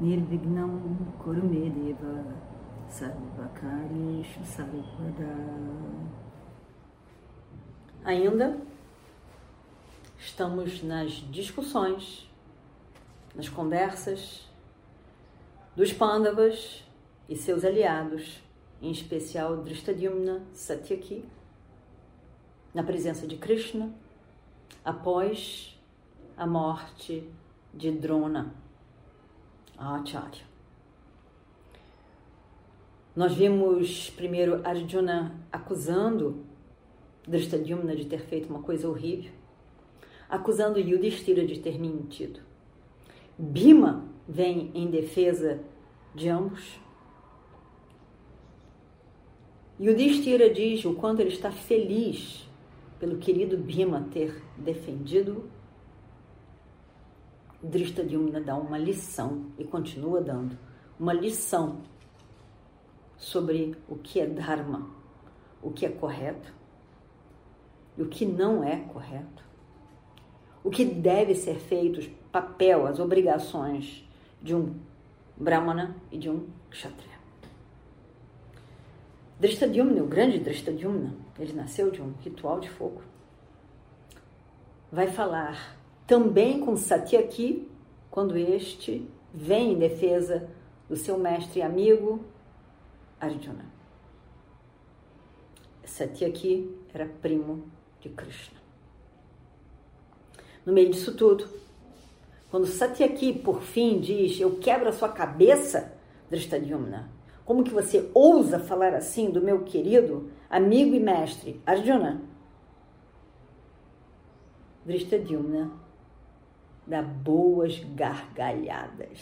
Nirvignam Kurumedeva Sarvakarishu Sarvada Ainda estamos nas discussões, nas conversas dos Pandavas e seus aliados, em especial Drishtadyumna Satyaki, na presença de Krishna, após a morte de Drona, Acharya. Nós vimos primeiro Arjuna acusando Drishtadyumna de ter feito uma coisa horrível, acusando Yudhishthira de ter mentido. Bhima vem em defesa de ambos. Yudhishthira diz o quanto ele está feliz pelo querido Bhima ter defendido. Drishtadyumna dá uma lição e continua dando uma lição sobre o que é Dharma, o que é correto e o que não é correto. O que deve ser feito, o papel, as obrigações de um Brahmana e de um Kshatriya. Drishtadyumna, o grande Drishtadyumna, ele nasceu de um ritual de fogo. Vai falar também com Satyaki quando este vem em defesa do seu mestre e amigo Arjuna. Satyaki era primo de Krishna. No meio disso tudo, quando Satyaki por fim diz: Eu quebro a sua cabeça, Drishtadyumna, como que você ousa falar assim do meu querido amigo e mestre Arjuna? Drishtadyumna dá boas gargalhadas.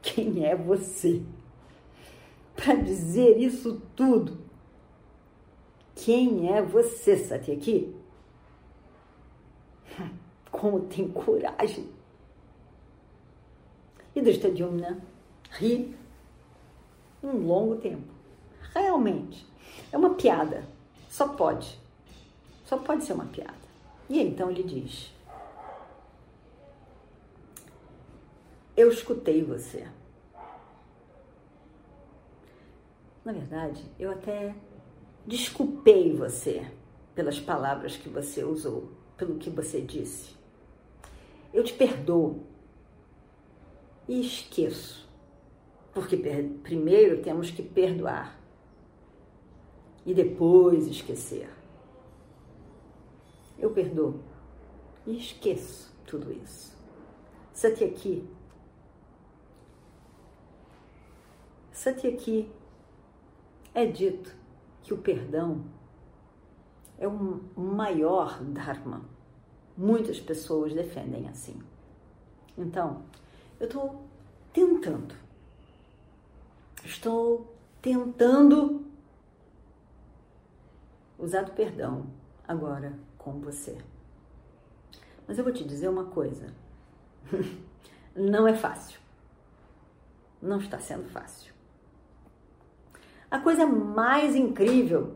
Quem é você para dizer isso tudo? Quem é você, Satyaki? Como tem coragem? E Drishtadyumna ri um longo tempo. Realmente, é uma piada. Só pode. Só pode ser uma piada. E então ele diz: Eu escutei você. Na verdade, eu até desculpei você pelas palavras que você usou, pelo que você disse. Eu te perdoo e esqueço, porque primeiro temos que perdoar e depois esquecer. Eu perdoo e esqueço tudo isso. Satyaki. Satyaki é dito que o perdão é o maior dharma. Muitas pessoas defendem assim. Então, eu estou tentando. Estou tentando usar do perdão agora com você. Mas eu vou te dizer uma coisa. Não é fácil. Não está sendo fácil. A coisa mais incrível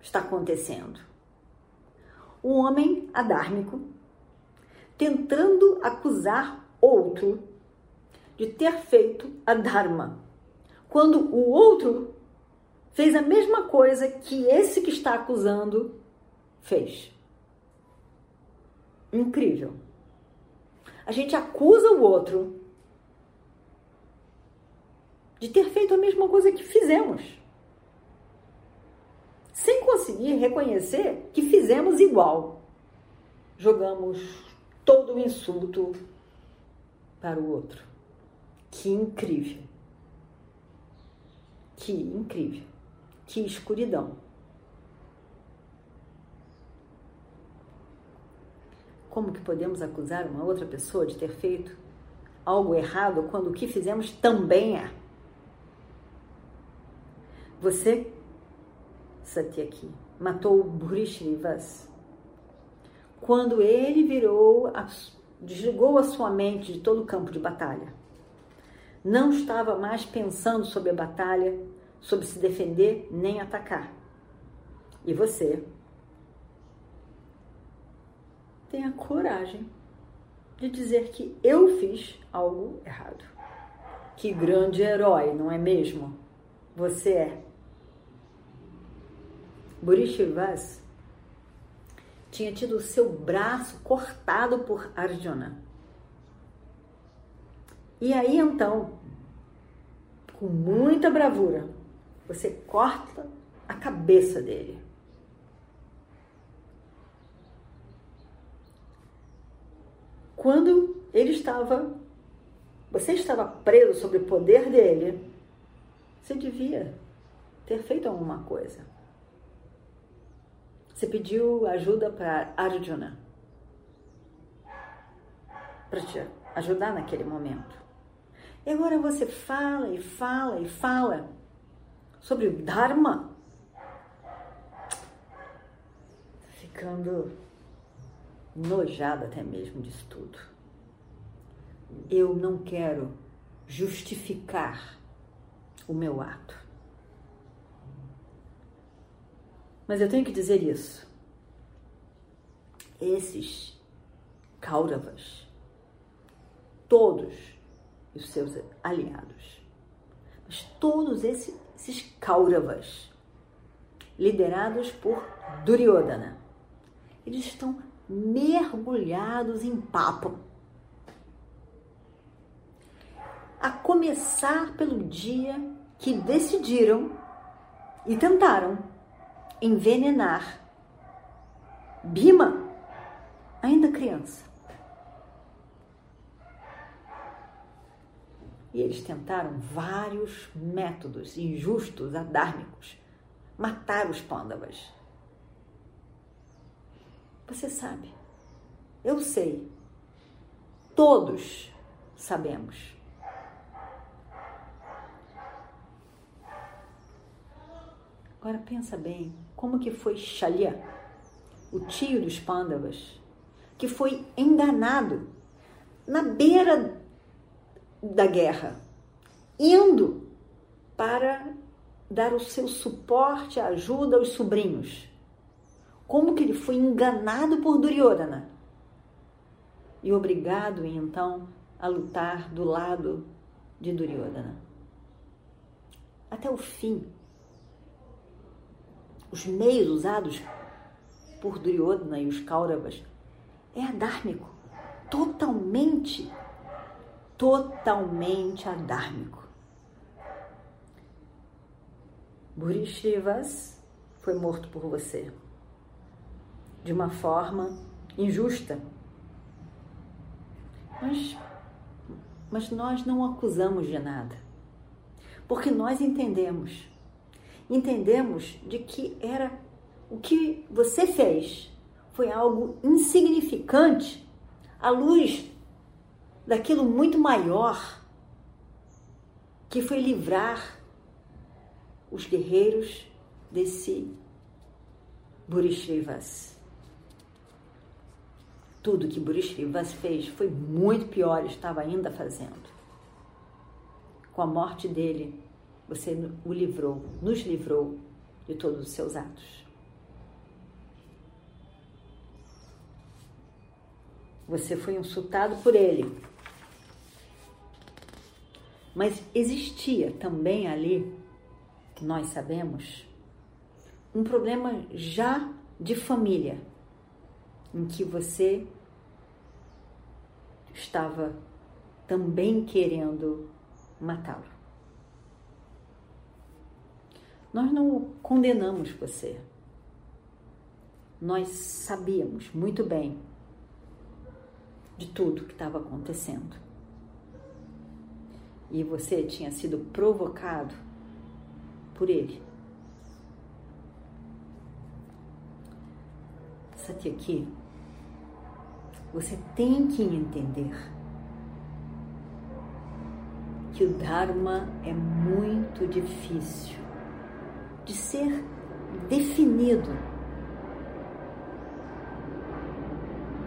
está acontecendo. Um homem adármico tentando acusar outro de ter feito a Dharma, quando o outro fez a mesma coisa que esse que está acusando fez. Incrível. A gente acusa o outro de ter feito a mesma coisa que fizemos, sem conseguir reconhecer que fizemos igual. Jogamos todo o insulto para o outro. Que incrível! Que incrível! Que escuridão! Como que podemos acusar uma outra pessoa de ter feito algo errado quando o que fizemos também é. Você, Satyaki, matou Bhurishrivas quando ele virou, desligou a sua mente de todo o campo de batalha. Não estava mais pensando sobre a batalha, sobre se defender nem atacar. E você tem a coragem de dizer que eu fiz algo errado. Que grande herói, não é mesmo? Você é. Burishivas tinha tido o seu braço cortado por Arjuna. E aí então, com muita bravura, você corta a cabeça dele. Quando ele estava, você estava preso sobre o poder dele, você devia ter feito alguma coisa. Você pediu ajuda para Arjuna para te ajudar naquele momento. E agora você fala e fala e fala sobre o Dharma, ficando nojada até mesmo disso tudo. Eu não quero justificar o meu ato. Mas eu tenho que dizer isso. Esses Kauravas, todos os seus aliados, mas todos esses, esses Kauravas, liderados por Duryodhana, eles estão mergulhados em papo. A começar pelo dia que decidiram e tentaram envenenar Bima, ainda criança. E eles tentaram vários métodos injustos, adármicos, matar os pândavas. Você sabe, eu sei, todos sabemos Agora pensa bem, como que foi Shalya, o tio dos Pandavas, que foi enganado na beira da guerra, indo para dar o seu suporte, ajuda aos sobrinhos. Como que ele foi enganado por Duryodhana e obrigado então a lutar do lado de Duryodhana. Até o fim, os meios usados por Duryodhana e os Kauravas é adármico, totalmente, totalmente adármico. Burishivas foi morto por você de uma forma injusta. Mas, mas nós não acusamos de nada, porque nós entendemos entendemos de que era o que você fez foi algo insignificante à luz daquilo muito maior que foi livrar os guerreiros desse Burishrivas. Tudo que Burishrivas fez foi muito pior, estava ainda fazendo. Com a morte dele, você o livrou, nos livrou de todos os seus atos. Você foi insultado por ele. Mas existia também ali, nós sabemos, um problema já de família, em que você estava também querendo matá-lo. Nós não condenamos você. Nós sabíamos muito bem de tudo que estava acontecendo. E você tinha sido provocado por ele. Satyaki, você tem que entender que o Dharma é muito difícil de ser definido,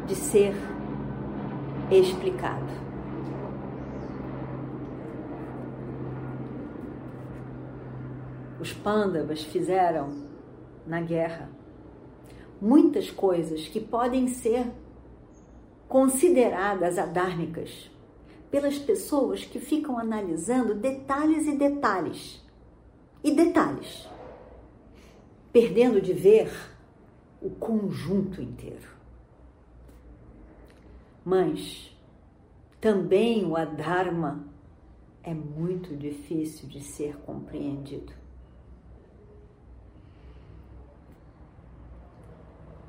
de ser explicado. Os pândavas fizeram na guerra muitas coisas que podem ser consideradas adármicas pelas pessoas que ficam analisando detalhes e detalhes e detalhes, perdendo de ver o conjunto inteiro. Mas também o Adharma é muito difícil de ser compreendido.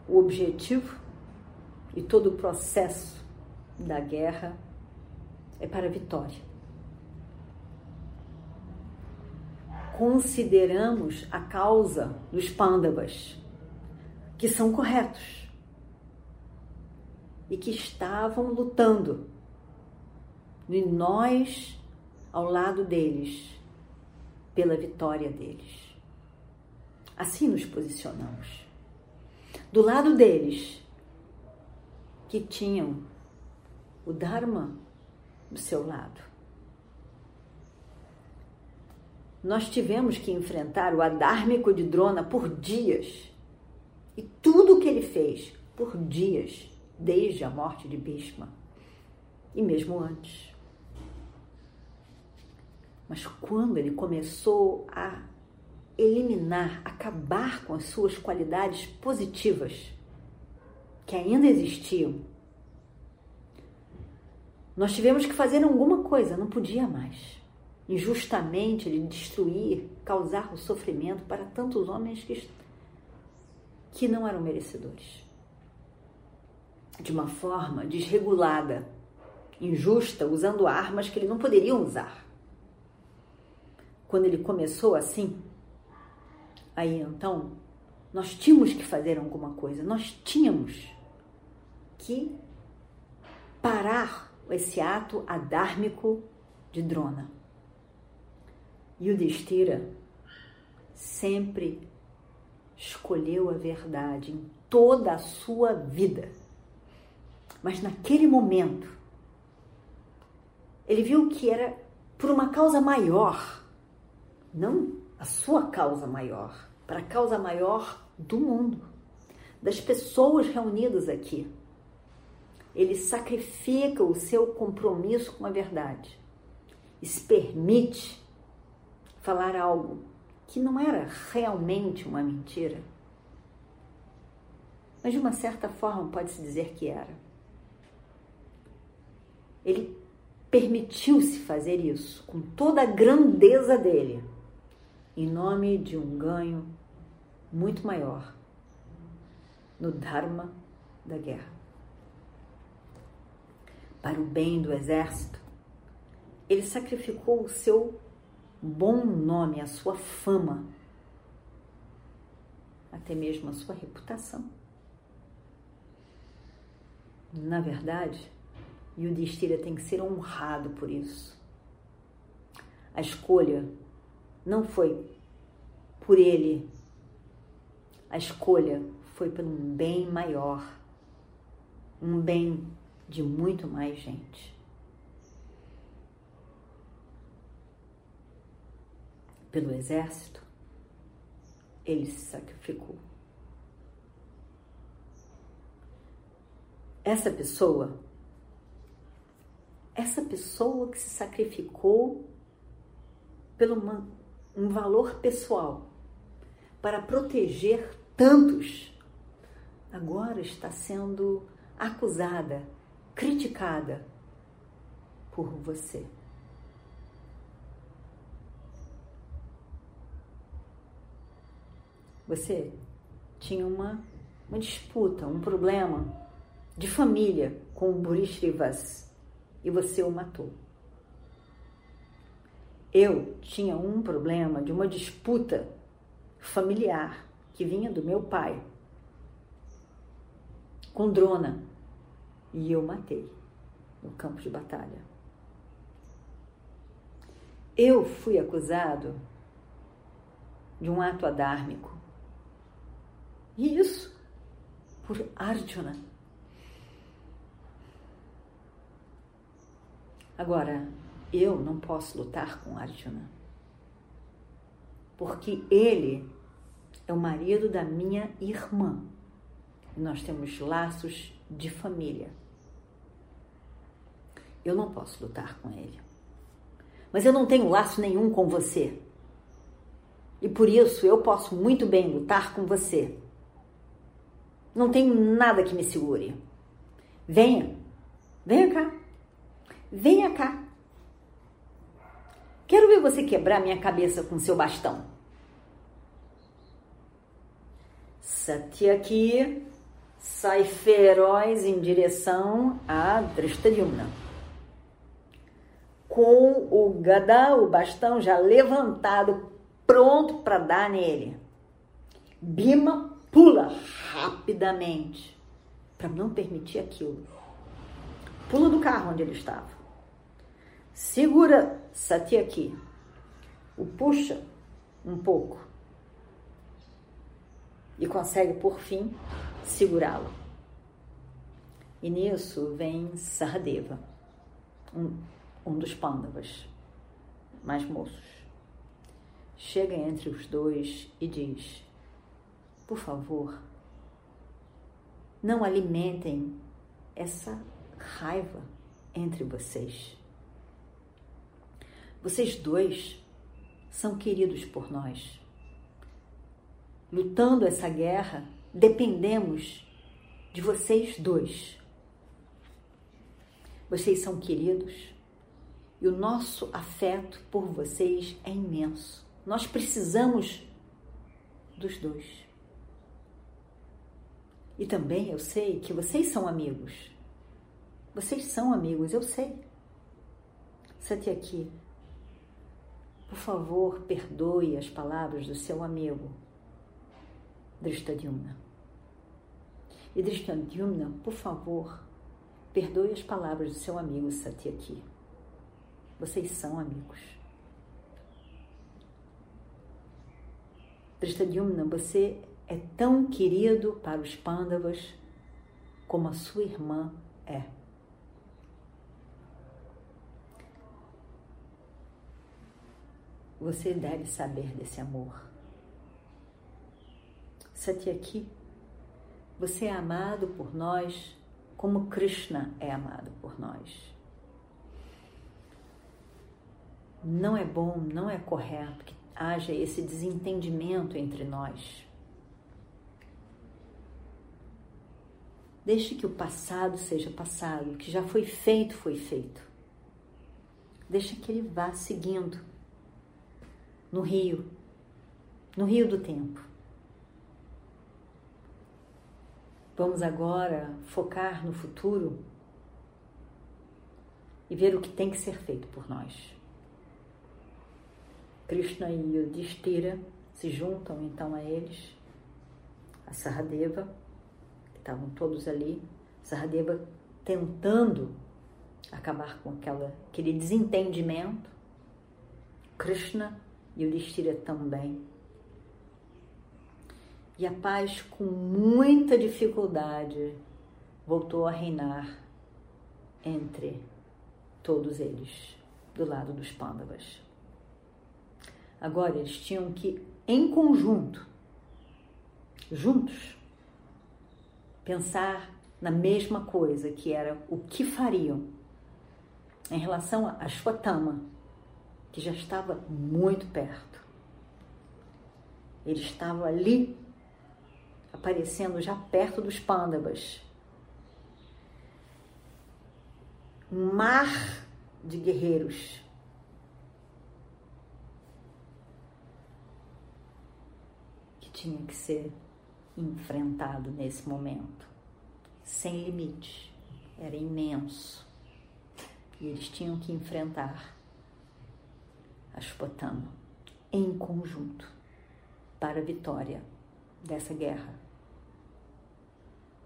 O objetivo e todo o processo da guerra é para a vitória. Consideramos a causa dos pândavas, que são corretos e que estavam lutando, e nós ao lado deles, pela vitória deles. Assim nos posicionamos. Do lado deles, que tinham o Dharma do seu lado. Nós tivemos que enfrentar o adármico de Drona por dias. E tudo o que ele fez por dias, desde a morte de Bhishma. E mesmo antes. Mas quando ele começou a eliminar, acabar com as suas qualidades positivas, que ainda existiam, nós tivemos que fazer alguma coisa, não podia mais. Injustamente ele destruir, causar o sofrimento para tantos homens que, que não eram merecedores. De uma forma desregulada, injusta, usando armas que ele não poderiam usar. Quando ele começou assim, aí então nós tínhamos que fazer alguma coisa, nós tínhamos que parar esse ato adármico de Drona. E o Destira sempre escolheu a verdade em toda a sua vida. Mas naquele momento, ele viu que era por uma causa maior, não a sua causa maior, para a causa maior do mundo, das pessoas reunidas aqui ele sacrifica o seu compromisso com a verdade e se permite falar algo que não era realmente uma mentira, mas de uma certa forma pode-se dizer que era. Ele permitiu-se fazer isso com toda a grandeza dele, em nome de um ganho muito maior no Dharma da guerra para o bem do exército, ele sacrificou o seu bom nome, a sua fama, até mesmo a sua reputação. Na verdade, Yudhishthira tem que ser honrado por isso. A escolha não foi por ele, a escolha foi por um bem maior, um bem de muito mais gente. Pelo exército, ele se sacrificou. Essa pessoa, essa pessoa que se sacrificou pelo uma, um valor pessoal para proteger tantos, agora está sendo acusada criticada por você. Você tinha uma, uma disputa, um problema de família com o Burishrivas e você o matou. Eu tinha um problema de uma disputa familiar que vinha do meu pai com Drona e eu matei no campo de batalha. eu fui acusado de um ato adármico. E isso por Arjuna. Agora, eu não posso lutar com Arjuna, porque ele é o marido da minha irmã. E nós temos laços de família. Eu não posso lutar com ele. Mas eu não tenho laço nenhum com você. E por isso eu posso muito bem lutar com você. Não tenho nada que me segure. Venha, venha cá, venha cá. Quero ver você quebrar minha cabeça com seu bastão. Satyaki sai feroz em direção a Drishtadyumna. Com o Gada, o bastão já levantado, pronto para dar nele. Bima pula rapidamente para não permitir aquilo. Pula do carro onde ele estava. Segura Satyaki. O puxa um pouco. E consegue, por fim, segurá-lo. E nisso vem Sahadeva, um, um dos pândavas mais moços. Chega entre os dois e diz: Por favor, não alimentem essa raiva entre vocês. Vocês dois são queridos por nós. Lutando essa guerra, dependemos de vocês dois. Vocês são queridos e o nosso afeto por vocês é imenso. Nós precisamos dos dois. E também eu sei que vocês são amigos. Vocês são amigos, eu sei. aqui. por favor, perdoe as palavras do seu amigo, Drishtadyumna. E Drishtadyumna, por favor, perdoe as palavras do seu amigo Satyaki. Vocês são amigos. Drishtadyumna, você é tão querido para os Pandavas como a sua irmã é. Você deve saber desse amor. Satyaki, você é amado por nós como Krishna é amado por nós. Não é bom, não é correto que haja esse desentendimento entre nós. Deixe que o passado seja passado, o que já foi feito, foi feito. Deixa que ele vá seguindo no rio, no rio do tempo. Vamos agora focar no futuro e ver o que tem que ser feito por nós. Krishna e Yudhishthira se juntam então a eles, a Saradeva, estavam todos ali, Saradeva tentando acabar com aquela, aquele desentendimento, Krishna e Yudhishthira também. E a paz, com muita dificuldade, voltou a reinar entre todos eles, do lado dos Pandavas. Agora eles tinham que, em conjunto, juntos, pensar na mesma coisa, que era o que fariam em relação a Shwatama, que já estava muito perto. Ele estava ali, aparecendo já perto dos pândabas. Um mar de guerreiros tinha que ser enfrentado nesse momento, sem limite, era imenso. E eles tinham que enfrentar Ashpotama em conjunto para a vitória dessa guerra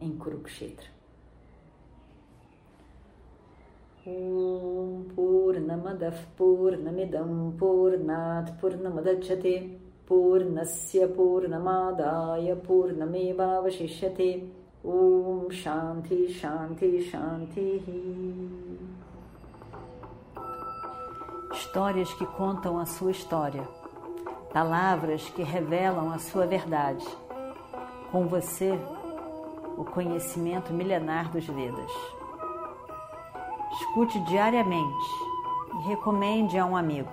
em Kurukshetra. Om Purnamadav Purnamidam Purnat Purnamudachyate Purnasya Purnamadaya Purnamevavashishyate Om Shanti Shanti Shanti Histórias que contam a sua história, palavras que revelam a sua verdade. Com você, o conhecimento milenar dos Vedas. Escute diariamente e recomende a um amigo.